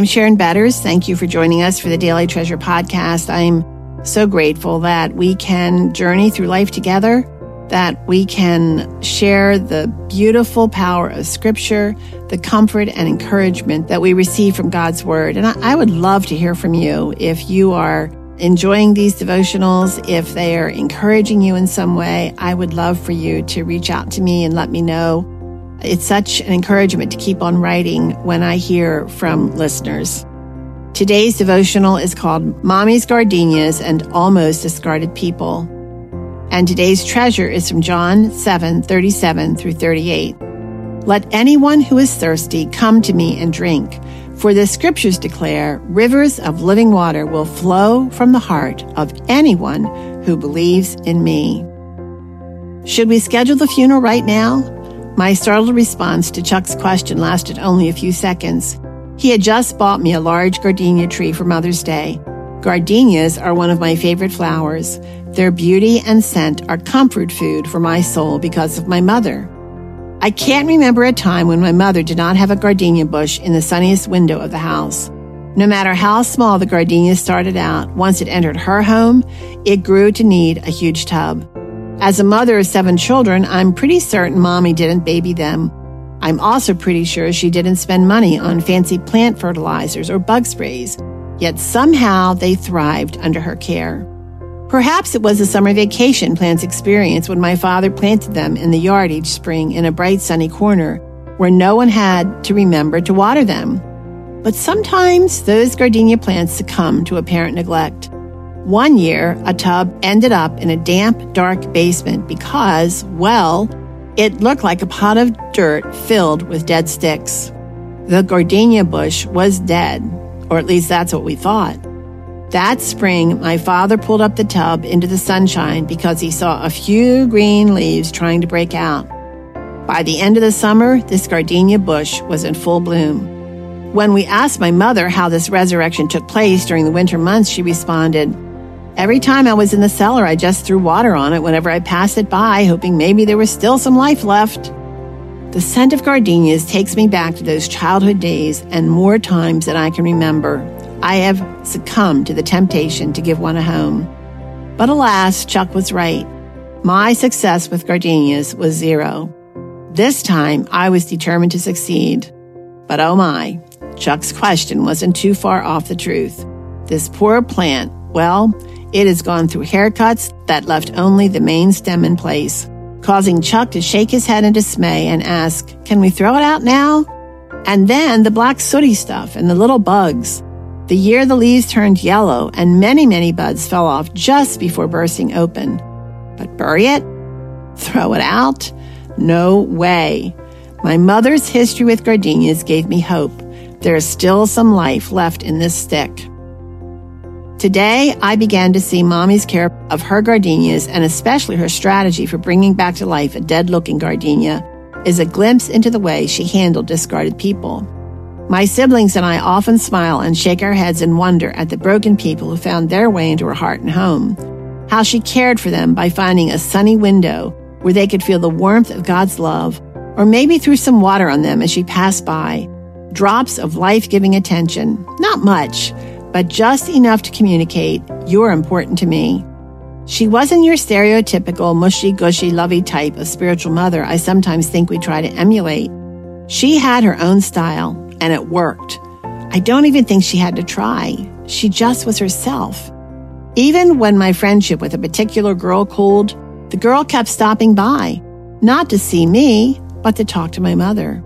I'm Sharon Betters. Thank you for joining us for the Daily Treasure podcast. I'm so grateful that we can journey through life together, that we can share the beautiful power of Scripture, the comfort and encouragement that we receive from God's Word. And I, I would love to hear from you if you are enjoying these devotionals, if they are encouraging you in some way. I would love for you to reach out to me and let me know it's such an encouragement to keep on writing when I hear from listeners. Today's devotional is called Mommy's Gardenias and Almost Discarded People. And today's treasure is from John 7 37 through 38. Let anyone who is thirsty come to me and drink. For the scriptures declare rivers of living water will flow from the heart of anyone who believes in me. Should we schedule the funeral right now? My startled response to Chuck's question lasted only a few seconds. He had just bought me a large gardenia tree for Mother's Day. Gardenias are one of my favorite flowers. Their beauty and scent are comfort food for my soul because of my mother. I can't remember a time when my mother did not have a gardenia bush in the sunniest window of the house. No matter how small the gardenia started out, once it entered her home, it grew to need a huge tub. As a mother of seven children, I'm pretty certain mommy didn't baby them. I'm also pretty sure she didn't spend money on fancy plant fertilizers or bug sprays, yet somehow they thrived under her care. Perhaps it was a summer vacation plants experience when my father planted them in the yard each spring in a bright sunny corner where no one had to remember to water them. But sometimes those gardenia plants succumb to apparent neglect. One year, a tub ended up in a damp, dark basement because, well, it looked like a pot of dirt filled with dead sticks. The gardenia bush was dead, or at least that's what we thought. That spring, my father pulled up the tub into the sunshine because he saw a few green leaves trying to break out. By the end of the summer, this gardenia bush was in full bloom. When we asked my mother how this resurrection took place during the winter months, she responded, Every time I was in the cellar, I just threw water on it whenever I passed it by, hoping maybe there was still some life left. The scent of gardenias takes me back to those childhood days and more times than I can remember. I have succumbed to the temptation to give one a home. But alas, Chuck was right. My success with gardenias was zero. This time, I was determined to succeed. But oh my, Chuck's question wasn't too far off the truth. This poor plant, well, it has gone through haircuts that left only the main stem in place, causing Chuck to shake his head in dismay and ask, Can we throw it out now? And then the black sooty stuff and the little bugs. The year the leaves turned yellow and many, many buds fell off just before bursting open. But bury it? Throw it out? No way. My mother's history with gardenias gave me hope. There is still some life left in this stick. Today, I began to see Mommy's care of her gardenias and especially her strategy for bringing back to life a dead looking gardenia is a glimpse into the way she handled discarded people. My siblings and I often smile and shake our heads in wonder at the broken people who found their way into her heart and home. How she cared for them by finding a sunny window where they could feel the warmth of God's love, or maybe threw some water on them as she passed by. Drops of life giving attention. Not much, but just enough to communicate, you're important to me. She wasn't your stereotypical mushy gushy lovey type of spiritual mother I sometimes think we try to emulate. She had her own style, and it worked. I don't even think she had to try. She just was herself. Even when my friendship with a particular girl cooled, the girl kept stopping by, not to see me, but to talk to my mother.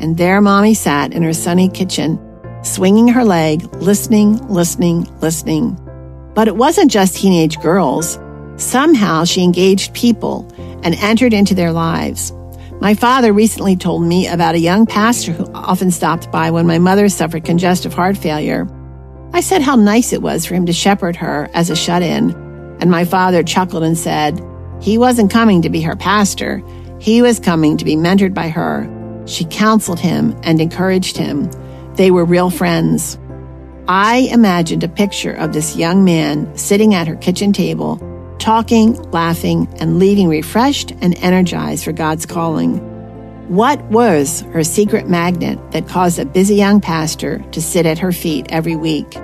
And there mommy sat in her sunny kitchen, swinging her leg, listening, listening, listening. But it wasn't just teenage girls. Somehow she engaged people and entered into their lives. My father recently told me about a young pastor who often stopped by when my mother suffered congestive heart failure. I said how nice it was for him to shepherd her as a shut in, and my father chuckled and said, He wasn't coming to be her pastor, he was coming to be mentored by her. She counseled him and encouraged him. They were real friends. I imagined a picture of this young man sitting at her kitchen table, talking, laughing, and leaving refreshed and energized for God's calling. What was her secret magnet that caused a busy young pastor to sit at her feet every week?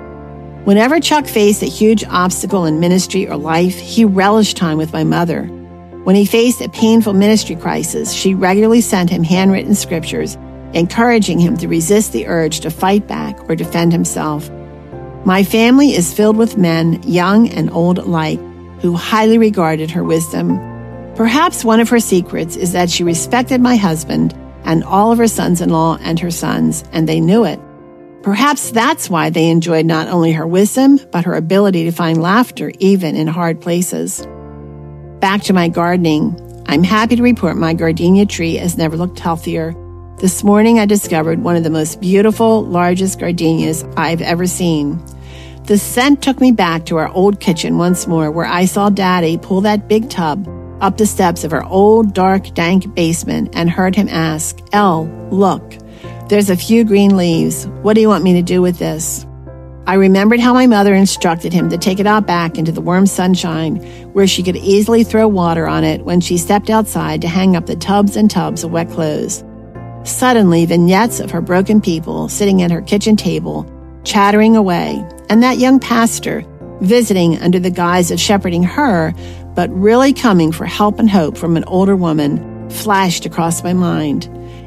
Whenever Chuck faced a huge obstacle in ministry or life, he relished time with my mother. When he faced a painful ministry crisis, she regularly sent him handwritten scriptures, encouraging him to resist the urge to fight back or defend himself. My family is filled with men, young and old alike, who highly regarded her wisdom. Perhaps one of her secrets is that she respected my husband and all of her sons in law and her sons, and they knew it. Perhaps that's why they enjoyed not only her wisdom, but her ability to find laughter even in hard places. Back to my gardening. I'm happy to report my gardenia tree has never looked healthier. This morning I discovered one of the most beautiful, largest gardenias I've ever seen. The scent took me back to our old kitchen once more, where I saw Daddy pull that big tub up the steps of our old, dark, dank basement and heard him ask, Elle, look, there's a few green leaves. What do you want me to do with this? I remembered how my mother instructed him to take it out back into the warm sunshine, where she could easily throw water on it when she stepped outside to hang up the tubs and tubs of wet clothes. Suddenly, vignettes of her broken people sitting at her kitchen table, chattering away, and that young pastor visiting under the guise of shepherding her, but really coming for help and hope from an older woman, flashed across my mind.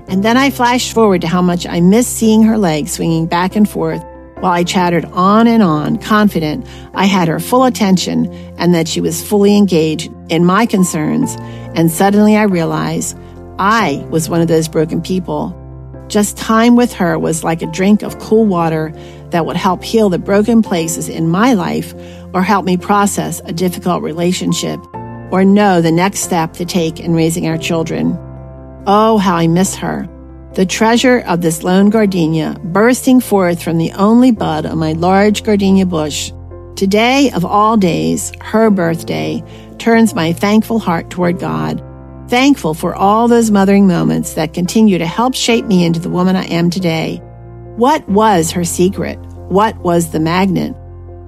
And then I flashed forward to how much I missed seeing her legs swinging back and forth while I chattered on and on, confident I had her full attention and that she was fully engaged in my concerns. And suddenly I realized I was one of those broken people. Just time with her was like a drink of cool water that would help heal the broken places in my life or help me process a difficult relationship or know the next step to take in raising our children. Oh, how I miss her. The treasure of this lone gardenia bursting forth from the only bud on my large gardenia bush. Today, of all days, her birthday, turns my thankful heart toward God. Thankful for all those mothering moments that continue to help shape me into the woman I am today. What was her secret? What was the magnet?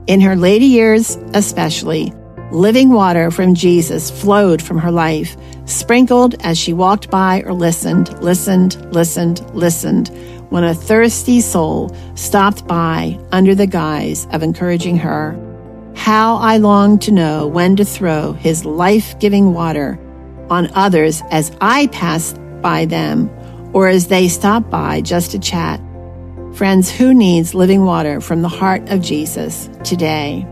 In her later years, especially, living water from Jesus flowed from her life, sprinkled as she walked by or listened, listened, listened, listened, when a thirsty soul stopped by under the guise of encouraging her. How I longed to know when to throw his life giving water on others as I pass by them or as they stop by just to chat. Friends, who needs living water from the heart of Jesus today?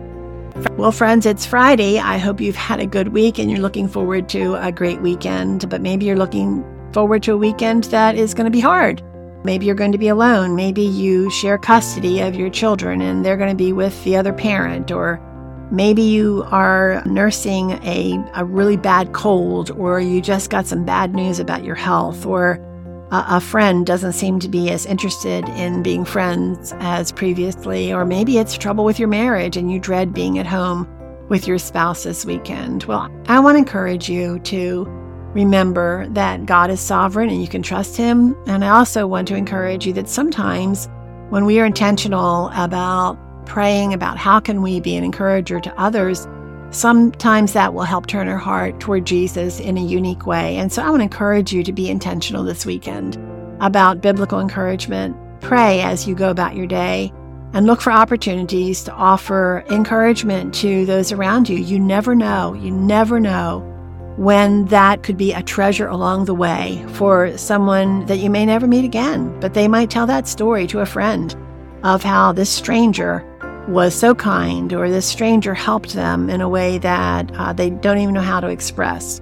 Well, friends, it's Friday. I hope you've had a good week and you're looking forward to a great weekend, but maybe you're looking forward to a weekend that is going to be hard. Maybe you're going to be alone. Maybe you share custody of your children and they're going to be with the other parent, or maybe you are nursing a, a really bad cold, or you just got some bad news about your health, or a friend doesn't seem to be as interested in being friends as previously, or maybe it's trouble with your marriage and you dread being at home with your spouse this weekend. Well, I want to encourage you to remember that God is sovereign and you can trust Him. And I also want to encourage you that sometimes when we are intentional about praying about how can we be an encourager to others, sometimes that will help turn our heart toward Jesus in a unique way. And so I want to encourage you to be intentional this weekend about biblical encouragement. Pray as you go about your day and look for opportunities to offer encouragement to those around you. You never know, you never know when that could be a treasure along the way for someone that you may never meet again, but they might tell that story to a friend of how this stranger was so kind or this stranger helped them in a way that uh, they don't even know how to express.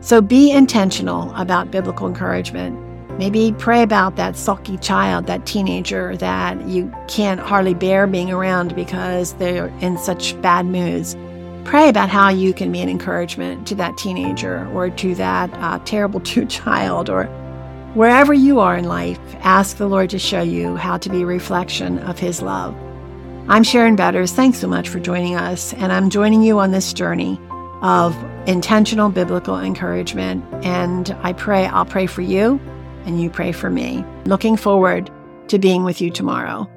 So be intentional about biblical encouragement. Maybe pray about that sulky child, that teenager that you can't hardly bear being around because they're in such bad moods. Pray about how you can be an encouragement to that teenager or to that uh, terrible two child or wherever you are in life. Ask the Lord to show you how to be a reflection of His love. I'm Sharon Betters. Thanks so much for joining us. And I'm joining you on this journey of intentional biblical encouragement. And I pray, I'll pray for you and you pray for me. Looking forward to being with you tomorrow.